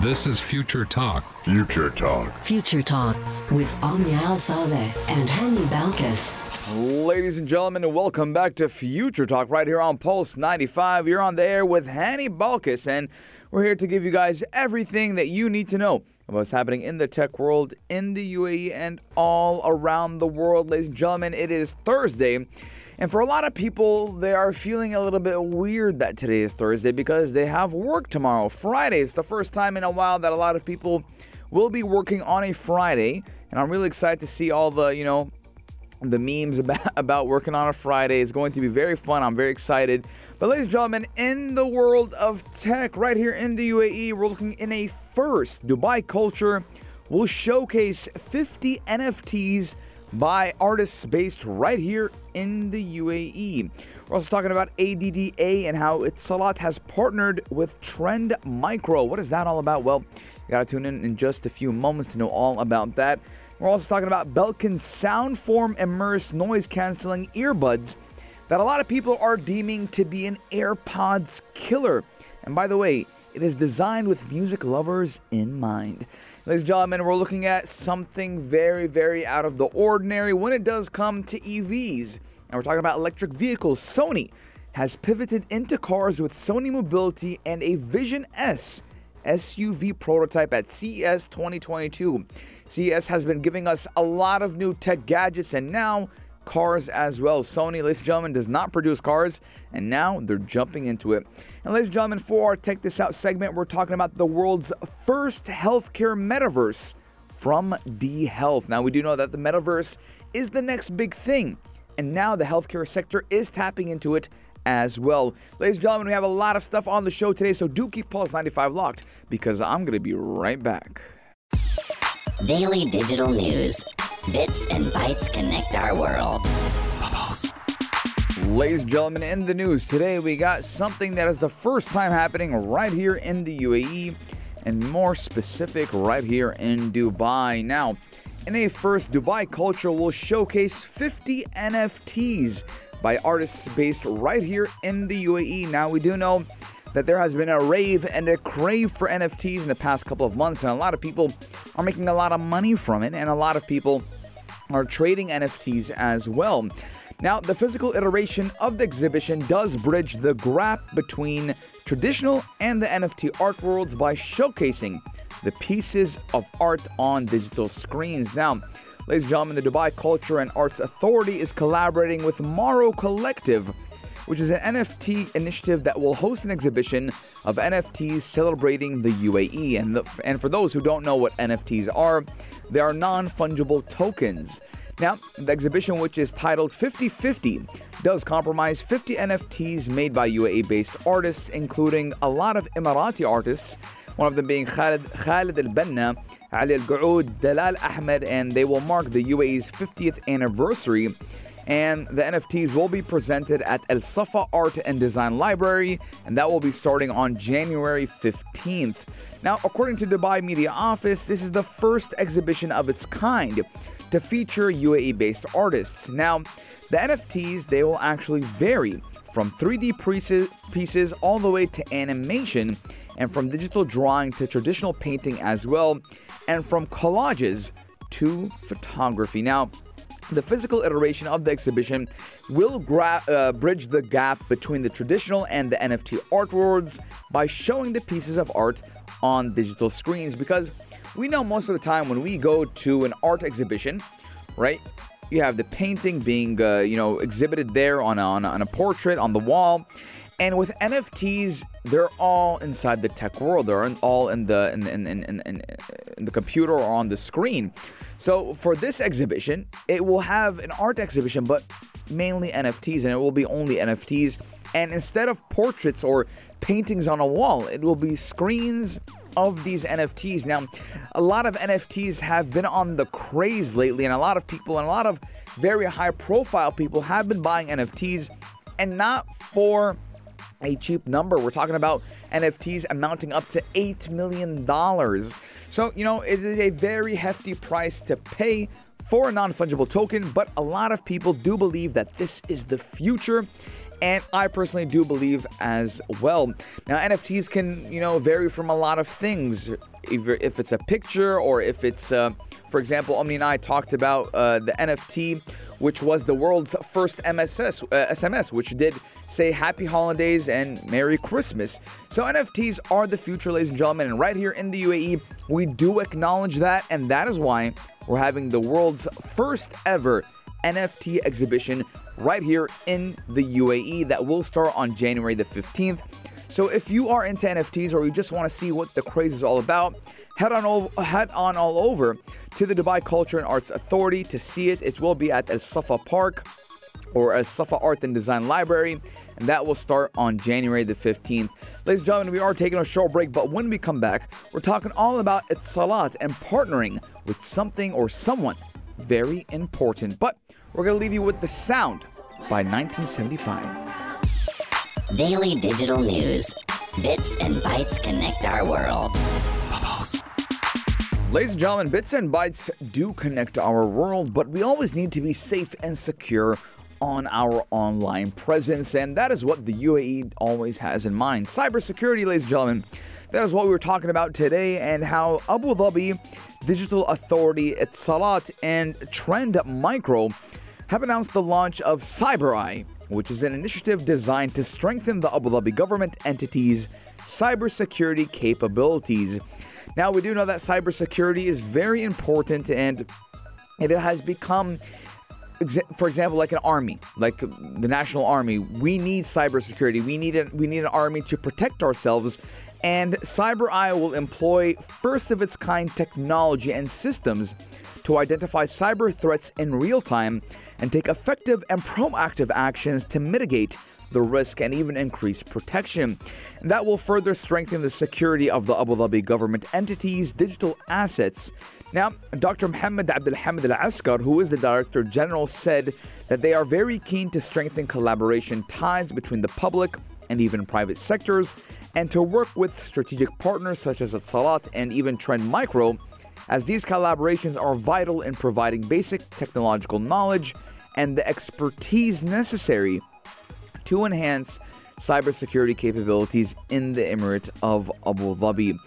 This is Future Talk. Future Talk. Future Talk with Omnial Saleh and Hani Balkis. Ladies and gentlemen, welcome back to Future Talk right here on Pulse 95. You're on the air with Hani Balkis, and we're here to give you guys everything that you need to know about what's happening in the tech world, in the UAE, and all around the world. Ladies and gentlemen, it is Thursday. And for a lot of people, they are feeling a little bit weird that today is Thursday because they have work tomorrow. Friday is the first time in a while that a lot of people will be working on a Friday. And I'm really excited to see all the, you know, the memes about, about working on a Friday. It's going to be very fun. I'm very excited. But, ladies and gentlemen, in the world of tech, right here in the UAE, we're looking in a first. Dubai Culture will showcase 50 NFTs by artists based right here in the UAE. We're also talking about ADDA and how Etisalat has partnered with Trend Micro. What is that all about? Well, you gotta tune in in just a few moments to know all about that. We're also talking about Belkin's Soundform Immerse noise canceling earbuds that a lot of people are deeming to be an AirPods killer. And by the way, it is designed with music lovers in mind. Ladies and gentlemen, we're looking at something very, very out of the ordinary when it does come to EVs. And we're talking about electric vehicles. Sony has pivoted into cars with Sony Mobility and a Vision S SUV prototype at CES 2022. CES has been giving us a lot of new tech gadgets, and now cars as well. Sony, ladies and gentlemen, does not produce cars, and now they're jumping into it. And ladies and gentlemen, for our Tech This Out segment, we're talking about the world's first healthcare metaverse from D Health. Now, we do know that the metaverse is the next big thing, and now the healthcare sector is tapping into it as well. Ladies and gentlemen, we have a lot of stuff on the show today, so do keep Pulse 95 locked because I'm going to be right back. Daily digital news. Bits and bytes connect our world. Ladies and gentlemen, in the news today, we got something that is the first time happening right here in the UAE, and more specific, right here in Dubai. Now, in a first, Dubai Culture will showcase 50 NFTs by artists based right here in the UAE. Now, we do know that there has been a rave and a crave for NFTs in the past couple of months, and a lot of people are making a lot of money from it, and a lot of people are trading NFTs as well. Now, the physical iteration of the exhibition does bridge the gap between traditional and the NFT art worlds by showcasing the pieces of art on digital screens. Now, ladies and gentlemen, the Dubai Culture and Arts Authority is collaborating with Morrow Collective, which is an NFT initiative that will host an exhibition of NFTs celebrating the UAE. And, the, and for those who don't know what NFTs are, they are non fungible tokens. Now, the exhibition, which is titled 50 50, does compromise 50 NFTs made by UAE based artists, including a lot of Emirati artists, one of them being Khalid, Khalid Al Banna, Ali Al Gaoud, Dalal Ahmed, and they will mark the UAE's 50th anniversary. And the NFTs will be presented at Al Safa Art and Design Library, and that will be starting on January 15th. Now, according to Dubai Media Office, this is the first exhibition of its kind to feature UAE based artists. Now, the NFTs, they will actually vary from 3D pieces all the way to animation, and from digital drawing to traditional painting as well, and from collages to photography. Now, the physical iteration of the exhibition will gra- uh, bridge the gap between the traditional and the NFT art worlds by showing the pieces of art on digital screens because we know most of the time when we go to an art exhibition, right? You have the painting being, uh, you know, exhibited there on a, on, a, on a portrait on the wall, and with NFTs, they're all inside the tech world. They're all in the in, in, in, in, the computer or on the screen. So for this exhibition, it will have an art exhibition, but mainly NFTs, and it will be only NFTs. And instead of portraits or paintings on a wall, it will be screens of these NFTs. Now, a lot of NFTs have been on the craze lately, and a lot of people and a lot of very high profile people have been buying NFTs and not for a cheap number. We're talking about NFTs amounting up to $8 million. So, you know, it is a very hefty price to pay for a non fungible token, but a lot of people do believe that this is the future and I personally do believe as well. Now, NFTs can, you know, vary from a lot of things. If it's a picture or if it's, uh, for example, Omni and I talked about uh, the NFT, which was the world's first MSS, uh, SMS, which did say Happy Holidays and Merry Christmas. So NFTs are the future, ladies and gentlemen, and right here in the UAE, we do acknowledge that, and that is why we're having the world's first ever NFT exhibition right here in the UAE that will start on January the 15th. So if you are into NFTs or you just want to see what the craze is all about, head on all, head on all over to the Dubai Culture and Arts Authority to see it. It will be at Al Safa Park or Al Safa Art and Design Library, and that will start on January the 15th. Ladies and gentlemen, we are taking a short break, but when we come back, we're talking all about Etisalat and partnering with something or someone very important. But we're going to leave you with the sound by 1975. Daily digital news. Bits and bytes connect our world. Ladies and gentlemen, bits and bytes do connect our world, but we always need to be safe and secure on our online presence, and that is what the UAE always has in mind. Cybersecurity, ladies and gentlemen. That is what we were talking about today, and how Abu Dhabi Digital Authority, Etisalat, and Trend Micro have announced the launch of CyberEye, which is an initiative designed to strengthen the Abu Dhabi government entities' cybersecurity capabilities. Now, we do know that cybersecurity is very important and it has become for example, like an army, like the national army, we need cybersecurity. We need a, we need an army to protect ourselves. And CyberEye will employ first of its kind technology and systems to identify cyber threats in real time and take effective and proactive actions to mitigate the risk and even increase protection. And that will further strengthen the security of the Abu Dhabi government entities' digital assets. Now, Dr. Mohammed Abdul Hamid Al Askar, who is the Director General, said that they are very keen to strengthen collaboration ties between the public and even private sectors and to work with strategic partners such as Etisalat and even Trend Micro, as these collaborations are vital in providing basic technological knowledge and the expertise necessary to enhance cybersecurity capabilities in the Emirate of Abu Dhabi.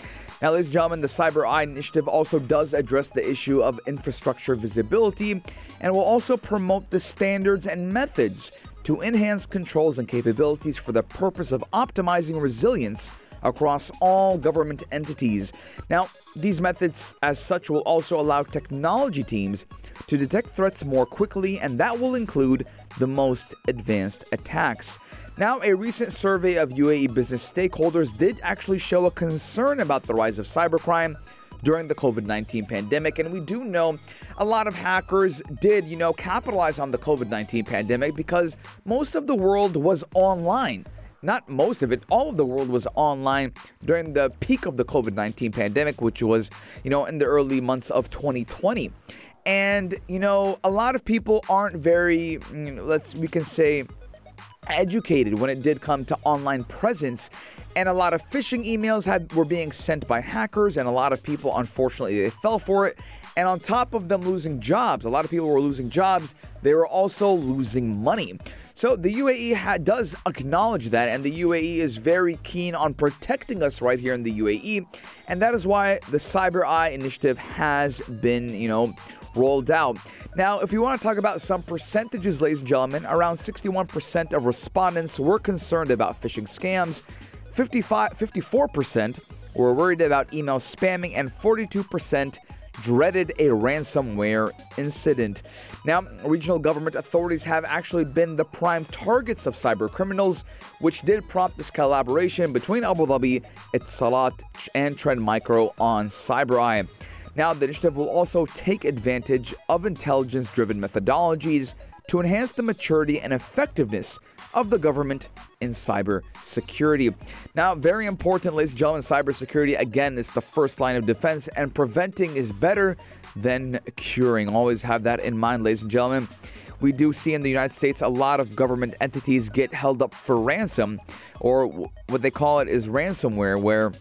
Now, ladies and gentlemen, the Cyber Eye initiative also does address the issue of infrastructure visibility and will also promote the standards and methods to enhance controls and capabilities for the purpose of optimizing resilience across all government entities. Now, these methods, as such, will also allow technology teams to detect threats more quickly, and that will include the most advanced attacks. Now, a recent survey of UAE business stakeholders did actually show a concern about the rise of cybercrime during the COVID 19 pandemic. And we do know a lot of hackers did, you know, capitalize on the COVID 19 pandemic because most of the world was online not most of it, all of the world was online during the peak of the COVID 19 pandemic, which was, you know, in the early months of 2020. And, you know, a lot of people aren't very, mm, let's, we can say, educated when it did come to online presence. And a lot of phishing emails had were being sent by hackers and a lot of people unfortunately they fell for it and on top of them losing jobs a lot of people were losing jobs. They were also losing money. So the UAE ha- does acknowledge that, and the UAE is very keen on protecting us right here in the UAE, and that is why the Cyber Eye initiative has been, you know, rolled out. Now, if you want to talk about some percentages, ladies and gentlemen, around 61% of respondents were concerned about phishing scams, 55, 54% were worried about email spamming, and 42% dreaded a ransomware incident. Now, regional government authorities have actually been the prime targets of cyber criminals, which did prompt this collaboration between Abu Dhabi, Etisalat, and Trend Micro on CyberEye. Now, the initiative will also take advantage of intelligence driven methodologies to enhance the maturity and effectiveness of the government in cybersecurity. Now, very important, ladies and gentlemen, cybersecurity again is the first line of defense, and preventing is better than curing. Always have that in mind, ladies and gentlemen. We do see in the United States a lot of government entities get held up for ransom, or what they call it is ransomware, where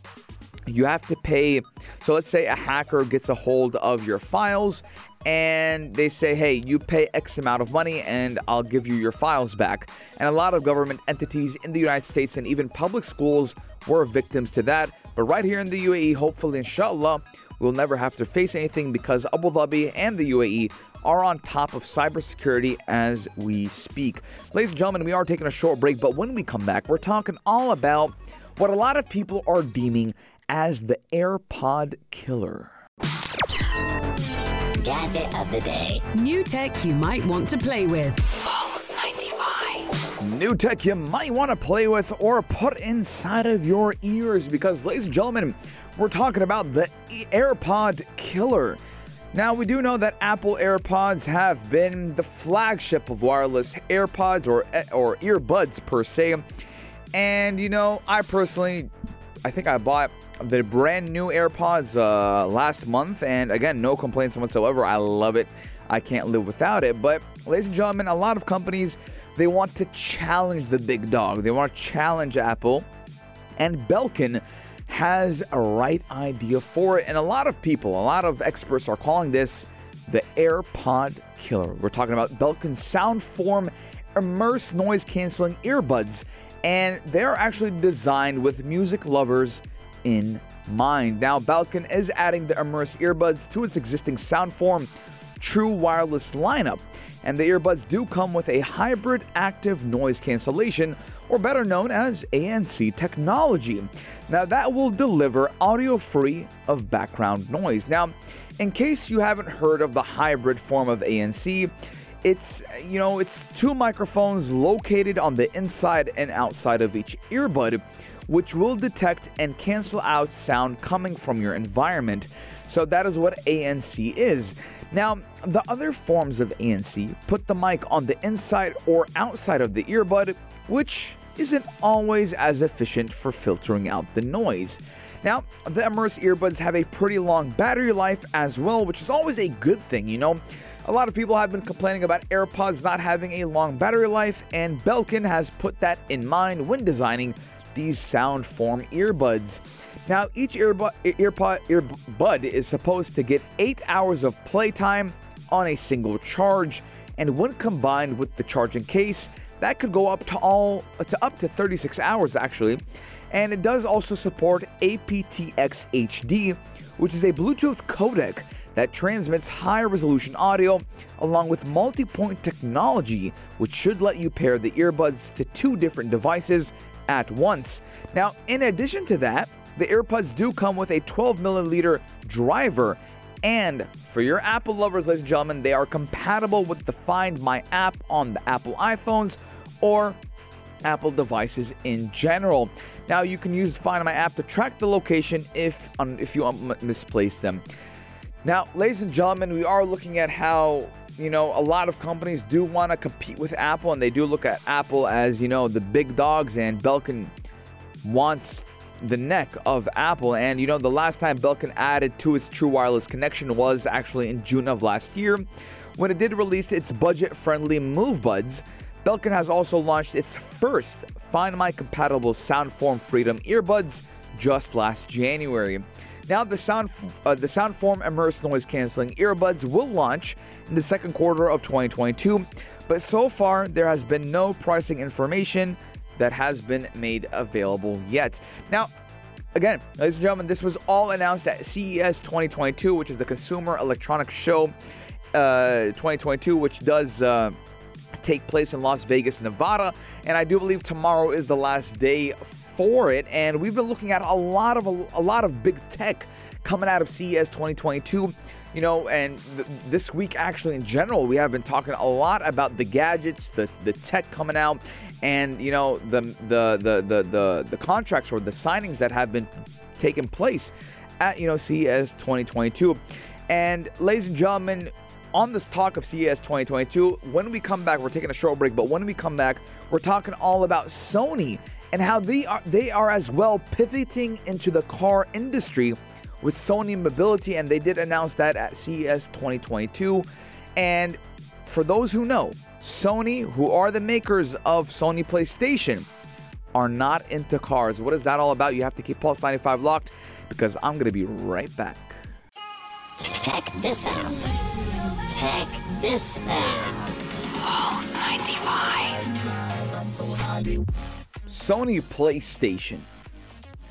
you have to pay. So let's say a hacker gets a hold of your files and they say, hey, you pay X amount of money and I'll give you your files back. And a lot of government entities in the United States and even public schools were victims to that. But right here in the UAE, hopefully, inshallah, we'll never have to face anything because Abu Dhabi and the UAE are on top of cybersecurity as we speak. Ladies and gentlemen, we are taking a short break, but when we come back, we're talking all about what a lot of people are deeming as the AirPod killer. Gadget of the day. New tech you might want to play with. Pulse 95. New tech you might want to play with or put inside of your ears because, ladies and gentlemen, we're talking about the AirPod killer. Now, we do know that Apple AirPods have been the flagship of wireless AirPods or, eh, or earbuds per se. And, you know, I personally, I think I bought the brand new AirPods uh, last month. And again, no complaints whatsoever. I love it. I can't live without it. But, ladies and gentlemen, a lot of companies, they want to challenge the big dog. They want to challenge Apple. And Belkin has a right idea for it. And a lot of people, a lot of experts are calling this the AirPod killer. We're talking about Belkin Soundform immerse noise canceling earbuds, and they're actually designed with music lovers in mind. Now, Belkin is adding the immerse earbuds to its existing Soundform true wireless lineup. And the earbuds do come with a hybrid active noise cancellation, or better known as ANC technology. Now, that will deliver audio free of background noise. Now, in case you haven't heard of the hybrid form of ANC, it's you know it's two microphones located on the inside and outside of each earbud which will detect and cancel out sound coming from your environment so that is what ANC is now, the other forms of ANC put the mic on the inside or outside of the earbud, which isn't always as efficient for filtering out the noise. Now, the Immerse earbuds have a pretty long battery life as well, which is always a good thing, you know. A lot of people have been complaining about AirPods not having a long battery life, and Belkin has put that in mind when designing these Soundform earbuds. Now, each earbud, earpod, earbud is supposed to get 8 hours of playtime on a single charge, and when combined with the charging case, that could go up to all to up to 36 hours actually. And it does also support aptX HD, which is a Bluetooth codec that transmits high resolution audio along with multi point technology, which should let you pair the earbuds to two different devices at once. Now, in addition to that, the AirPods do come with a 12 milliliter driver. And for your Apple lovers, ladies and gentlemen, they are compatible with the Find My app on the Apple iPhones or Apple devices in general. Now you can use Find My app to track the location if um, if you um, misplace them. Now, ladies and gentlemen, we are looking at how you know a lot of companies do want to compete with Apple, and they do look at Apple as you know the big dogs, and Belkin wants the neck of Apple. And you know, the last time Belkin added to its true wireless connection was actually in June of last year when it did release its budget friendly Move Buds. Belkin has also launched its first Find My compatible Soundform Freedom earbuds just last January. Now, the sound uh, the Soundform immerse noise canceling earbuds will launch in the second quarter of 2022, but so far there has been no pricing information that has been made available yet. Now, again, ladies and gentlemen, this was all announced at CES 2022, which is the Consumer Electronics Show uh, 2022, which does. Uh, take place in Las Vegas, Nevada, and I do believe tomorrow is the last day for it. And we've been looking at a lot of a, lot of big tech coming out of CES 2022 you know, and th- this week actually in general, we have been talking a lot about the gadgets, the the tech coming out, and you know the the the the the, the contracts or the signings that have been taking place at you know CES 2022. And ladies and gentlemen, on this talk of CES 2022, when we come back, we're taking a short break, but when we come back, we're talking all about Sony and how they are they are as well pivoting into the car industry with Sony Mobility, and they did announce that at CES 2022. And for those who know, Sony, who are the makers of Sony PlayStation, are not into cars. What is that all about? You have to keep Pulse 95 locked because I'm going to be right back. Check this out. Check this out. Pulse 95. Sony PlayStation.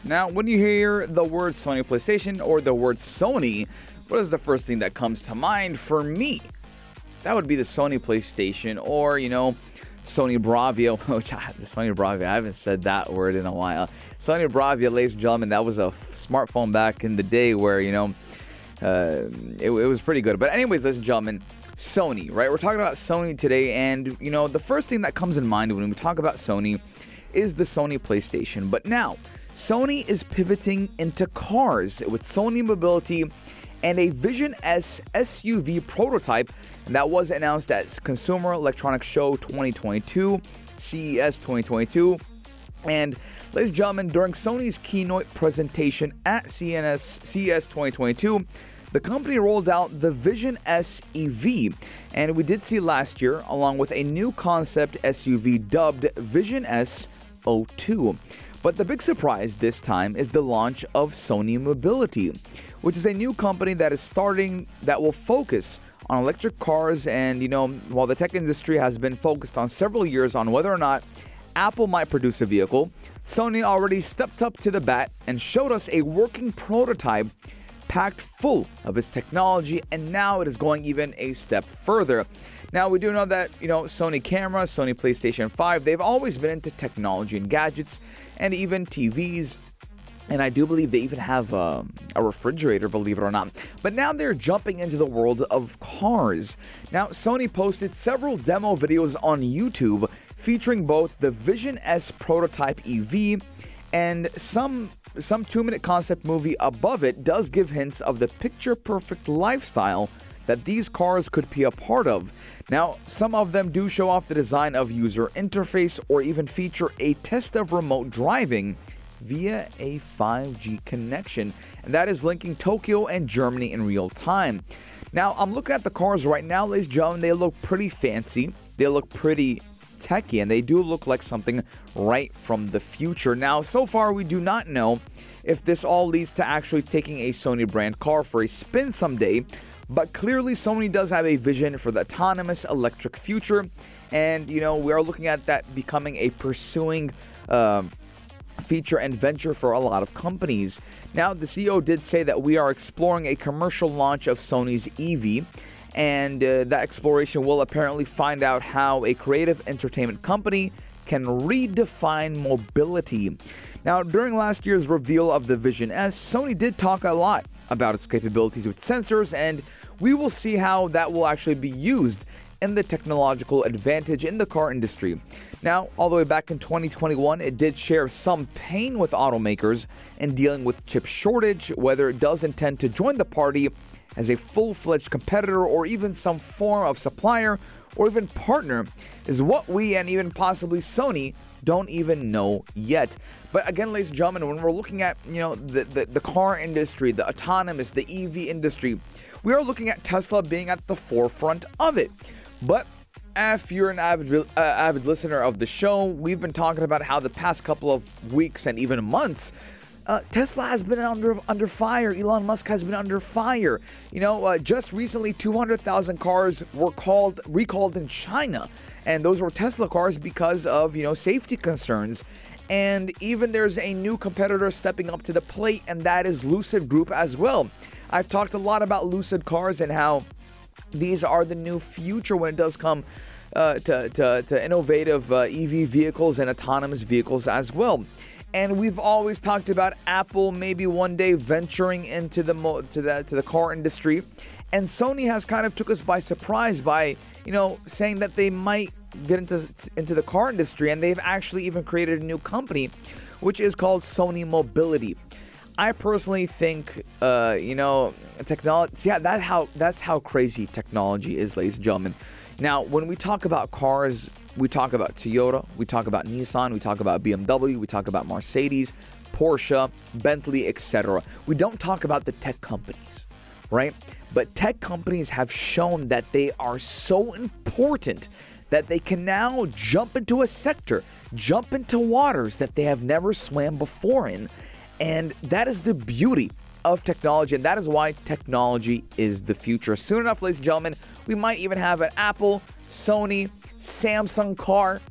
Now, when you hear the word Sony PlayStation or the word Sony, what is the first thing that comes to mind for me? That would be the Sony PlayStation or, you know, Sony Bravia, which I, Sony Bravia, I haven't said that word in a while. Sony Bravia, ladies and gentlemen, that was a smartphone back in the day where, you know, uh, it, it was pretty good. But, anyways, ladies and gentlemen, Sony, right? We're talking about Sony today, and, you know, the first thing that comes in mind when we talk about Sony is the Sony PlayStation. But now, Sony is pivoting into cars with Sony Mobility and a Vision S SUV prototype that was announced at Consumer Electronics Show 2022, CES 2022. And ladies and gentlemen, during Sony's keynote presentation at CNS CES 2022, the company rolled out the Vision S EV, and we did see last year, along with a new concept SUV dubbed Vision S 02. But the big surprise this time is the launch of Sony Mobility, which is a new company that is starting that will focus on electric cars. And you know, while the tech industry has been focused on several years on whether or not Apple might produce a vehicle, Sony already stepped up to the bat and showed us a working prototype packed full of its technology, and now it is going even a step further. Now, we do know that, you know, Sony camera, Sony PlayStation 5, they've always been into technology and gadgets and even TVs. And I do believe they even have um, a refrigerator, believe it or not. But now they're jumping into the world of cars. Now, Sony posted several demo videos on YouTube featuring both the Vision S prototype EV and some some 2-minute concept movie above it does give hints of the picture perfect lifestyle that these cars could be a part of. Now, some of them do show off the design of user interface or even feature a test of remote driving via a 5G connection, and that is linking Tokyo and Germany in real time. Now, I'm looking at the cars right now, ladies and gentlemen. They look pretty fancy. They look pretty techy, and they do look like something right from the future. Now, so far, we do not know if this all leads to actually taking a Sony brand car for a spin someday, but clearly, Sony does have a vision for the autonomous electric future, and you know we are looking at that becoming a pursuing. Um, feature and venture for a lot of companies. Now, the CEO did say that we are exploring a commercial launch of Sony's EV, and uh, that exploration will apparently find out how a creative entertainment company can redefine mobility. Now, during last year's reveal of the Vision S, Sony did talk a lot about its capabilities with sensors, and we will see how that will actually be used in the technological advantage in the car industry. Now, all the way back in 2021, it did share some pain with automakers in dealing with chip shortage, whether it does intend to join the party as a full fledged competitor or even some form of supplier or even partner is what we and even possibly Sony don't even know yet. But again, ladies and gentlemen, when we're looking at you know the, the, the car industry, the autonomous, the EV industry, we are looking at Tesla being at the forefront of it. But if you're an avid uh, avid listener of the show, we've been talking about how the past couple of weeks and even months. Uh, Tesla has been under under fire. Elon Musk has been under fire. You know, uh, just recently, 200,000 cars were called recalled in China, and those were Tesla cars because of you know safety concerns. And even there's a new competitor stepping up to the plate, and that is Lucid Group as well. I've talked a lot about Lucid cars and how these are the new future when it does come uh, to, to, to, innovative uh, EV vehicles and autonomous vehicles as well. And we've always talked about Apple maybe one day venturing into the mo- to the to the car industry, and Sony has kind of took us by surprise by you know saying that they might get into into the car industry, and they've actually even created a new company, which is called Sony Mobility. I personally think, uh, you know, technology. Yeah, that how that's how crazy technology is, ladies and gentlemen. Now, when we talk about cars, we talk about Toyota, we talk about Nissan, we talk about BMW, we talk about Mercedes, Porsche, Bentley, etc. We don't talk about the tech companies, right? But tech companies have shown that they are so important that they can now jump into a sector, jump into waters that they have never swam before in. And that is the beauty of technology, and that is why technology is the future. Soon enough, ladies and gentlemen, we might even have an Apple, Sony, Samsung car.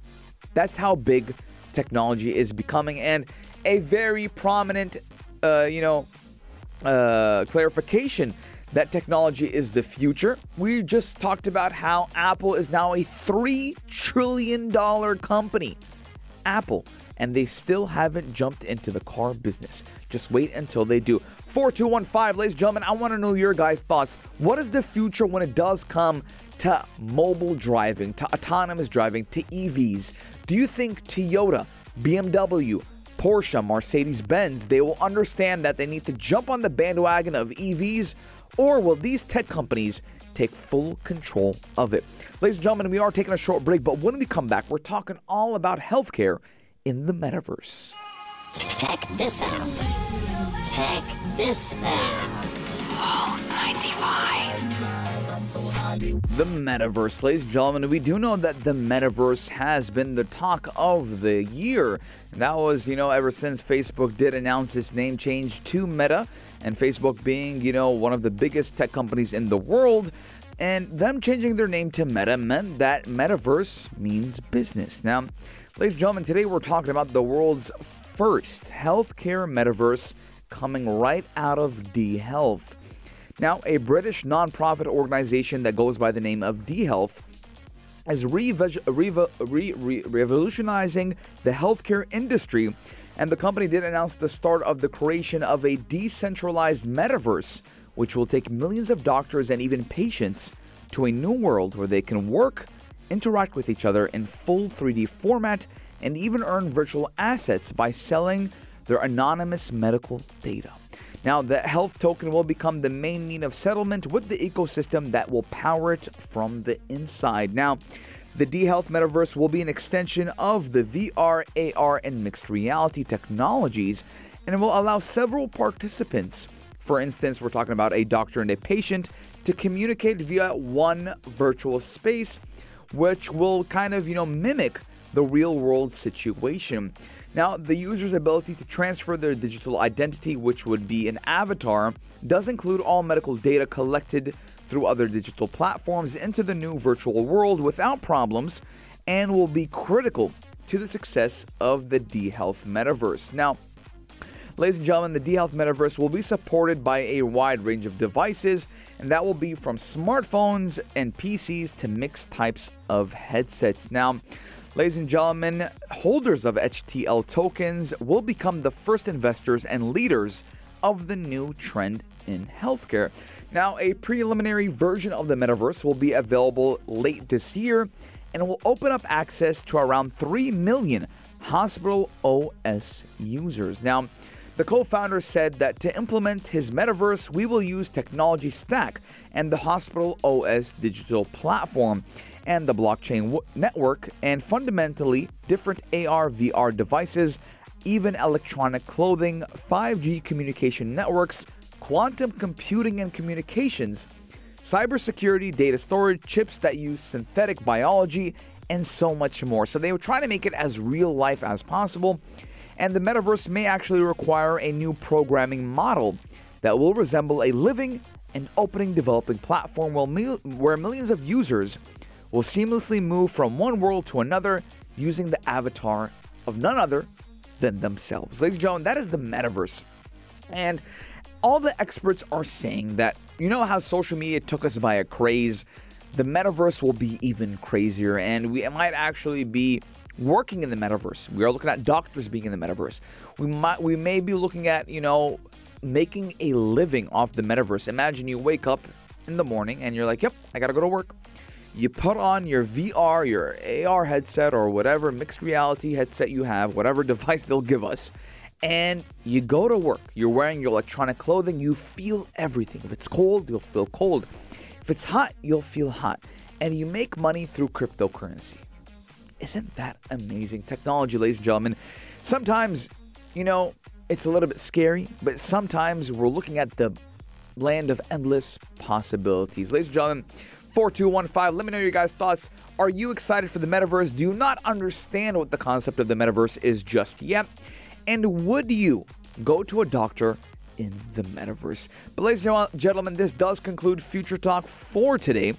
That's how big technology is becoming, and a very prominent, uh, you know, uh, clarification that technology is the future. We just talked about how Apple is now a $3 trillion company. Apple, and they still haven't jumped into the car business. Just wait until they do. 4215, ladies and gentlemen, I want to know your guys' thoughts. What is the future when it does come to mobile driving, to autonomous driving, to EVs? Do you think Toyota, BMW, Porsche, Mercedes Benz, they will understand that they need to jump on the bandwagon of EVs, or will these tech companies take full control of it? Ladies and gentlemen, we are taking a short break, but when we come back, we're talking all about healthcare in the metaverse. Check this out. This out. Pulse 95. The metaverse, ladies and gentlemen, we do know that the metaverse has been the talk of the year. And That was, you know, ever since Facebook did announce its name change to Meta, and Facebook being, you know, one of the biggest tech companies in the world, and them changing their name to Meta meant that metaverse means business. Now, ladies and gentlemen, today we're talking about the world's first healthcare metaverse coming right out of D Health. Now, a British nonprofit organization that goes by the name of D Health is re- re- re- revolutionizing the healthcare industry, and the company did announce the start of the creation of a decentralized metaverse, which will take millions of doctors and even patients to a new world where they can work, interact with each other in full 3D format, and even earn virtual assets by selling their anonymous medical data. Now, the health token will become the main mean of settlement with the ecosystem that will power it from the inside. Now, the D Health Metaverse will be an extension of the VR, AR, and mixed reality technologies, and it will allow several participants, for instance, we're talking about a doctor and a patient, to communicate via one virtual space, which will kind of, you know, mimic the real world situation. Now, the user's ability to transfer their digital identity, which would be an avatar, does include all medical data collected through other digital platforms into the new virtual world without problems and will be critical to the success of the D Health metaverse. Now, Ladies and gentlemen, the D Health Metaverse will be supported by a wide range of devices, and that will be from smartphones and PCs to mixed types of headsets. Now, Ladies and gentlemen, holders of HTL tokens will become the first investors and leaders of the new trend in healthcare. Now, a preliminary version of the metaverse will be available late this year and will open up access to around 3 million hospital OS users. Now, the co founder said that to implement his metaverse, we will use Technology Stack and the Hospital OS digital platform and the blockchain w- network, and fundamentally different AR VR devices, even electronic clothing, 5G communication networks, quantum computing and communications, cybersecurity, data storage, chips that use synthetic biology, and so much more. So they were trying to make it as real life as possible. And the metaverse may actually require a new programming model that will resemble a living and opening developing platform where millions of users will seamlessly move from one world to another using the avatar of none other than themselves. Ladies and gentlemen, that is the metaverse. And all the experts are saying that, you know how social media took us by a craze? The metaverse will be even crazier, and we might actually be working in the metaverse. We are looking at doctors being in the metaverse. We might we may be looking at, you know, making a living off the metaverse. Imagine you wake up in the morning and you're like, "Yep, I got to go to work." You put on your VR, your AR headset, or whatever mixed reality headset you have, whatever device they'll give us, and you go to work. You're wearing your electronic clothing, you feel everything. If it's cold, you'll feel cold. If it's hot, you'll feel hot. And you make money through cryptocurrency. Isn't that amazing technology, ladies and gentlemen? Sometimes, you know, it's a little bit scary, but sometimes we're looking at the land of endless possibilities. Ladies and gentlemen, 4215. Let me know your guys' thoughts. Are you excited for the metaverse? Do you not understand what the concept of the metaverse is just yet? And would you go to a doctor in the metaverse? But, ladies and gentlemen, this does conclude Future Talk for today.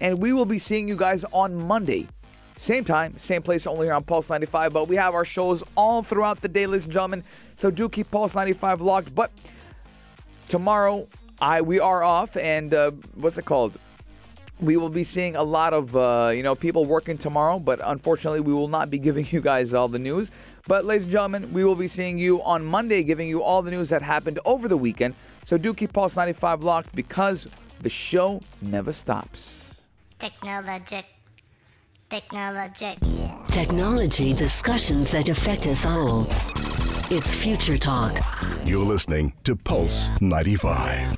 And we will be seeing you guys on Monday. Same time, same place, only here on Pulse 95. But we have our shows all throughout the day, ladies and gentlemen. So do keep Pulse 95 locked. But tomorrow, I we are off, and uh, what's it called? We will be seeing a lot of uh, you know people working tomorrow, but unfortunately, we will not be giving you guys all the news. But ladies and gentlemen, we will be seeing you on Monday, giving you all the news that happened over the weekend. So do keep Pulse 95 locked because the show never stops. Technologic. Technologic. Technology discussions that affect us all. It's Future Talk. You're listening to Pulse 95.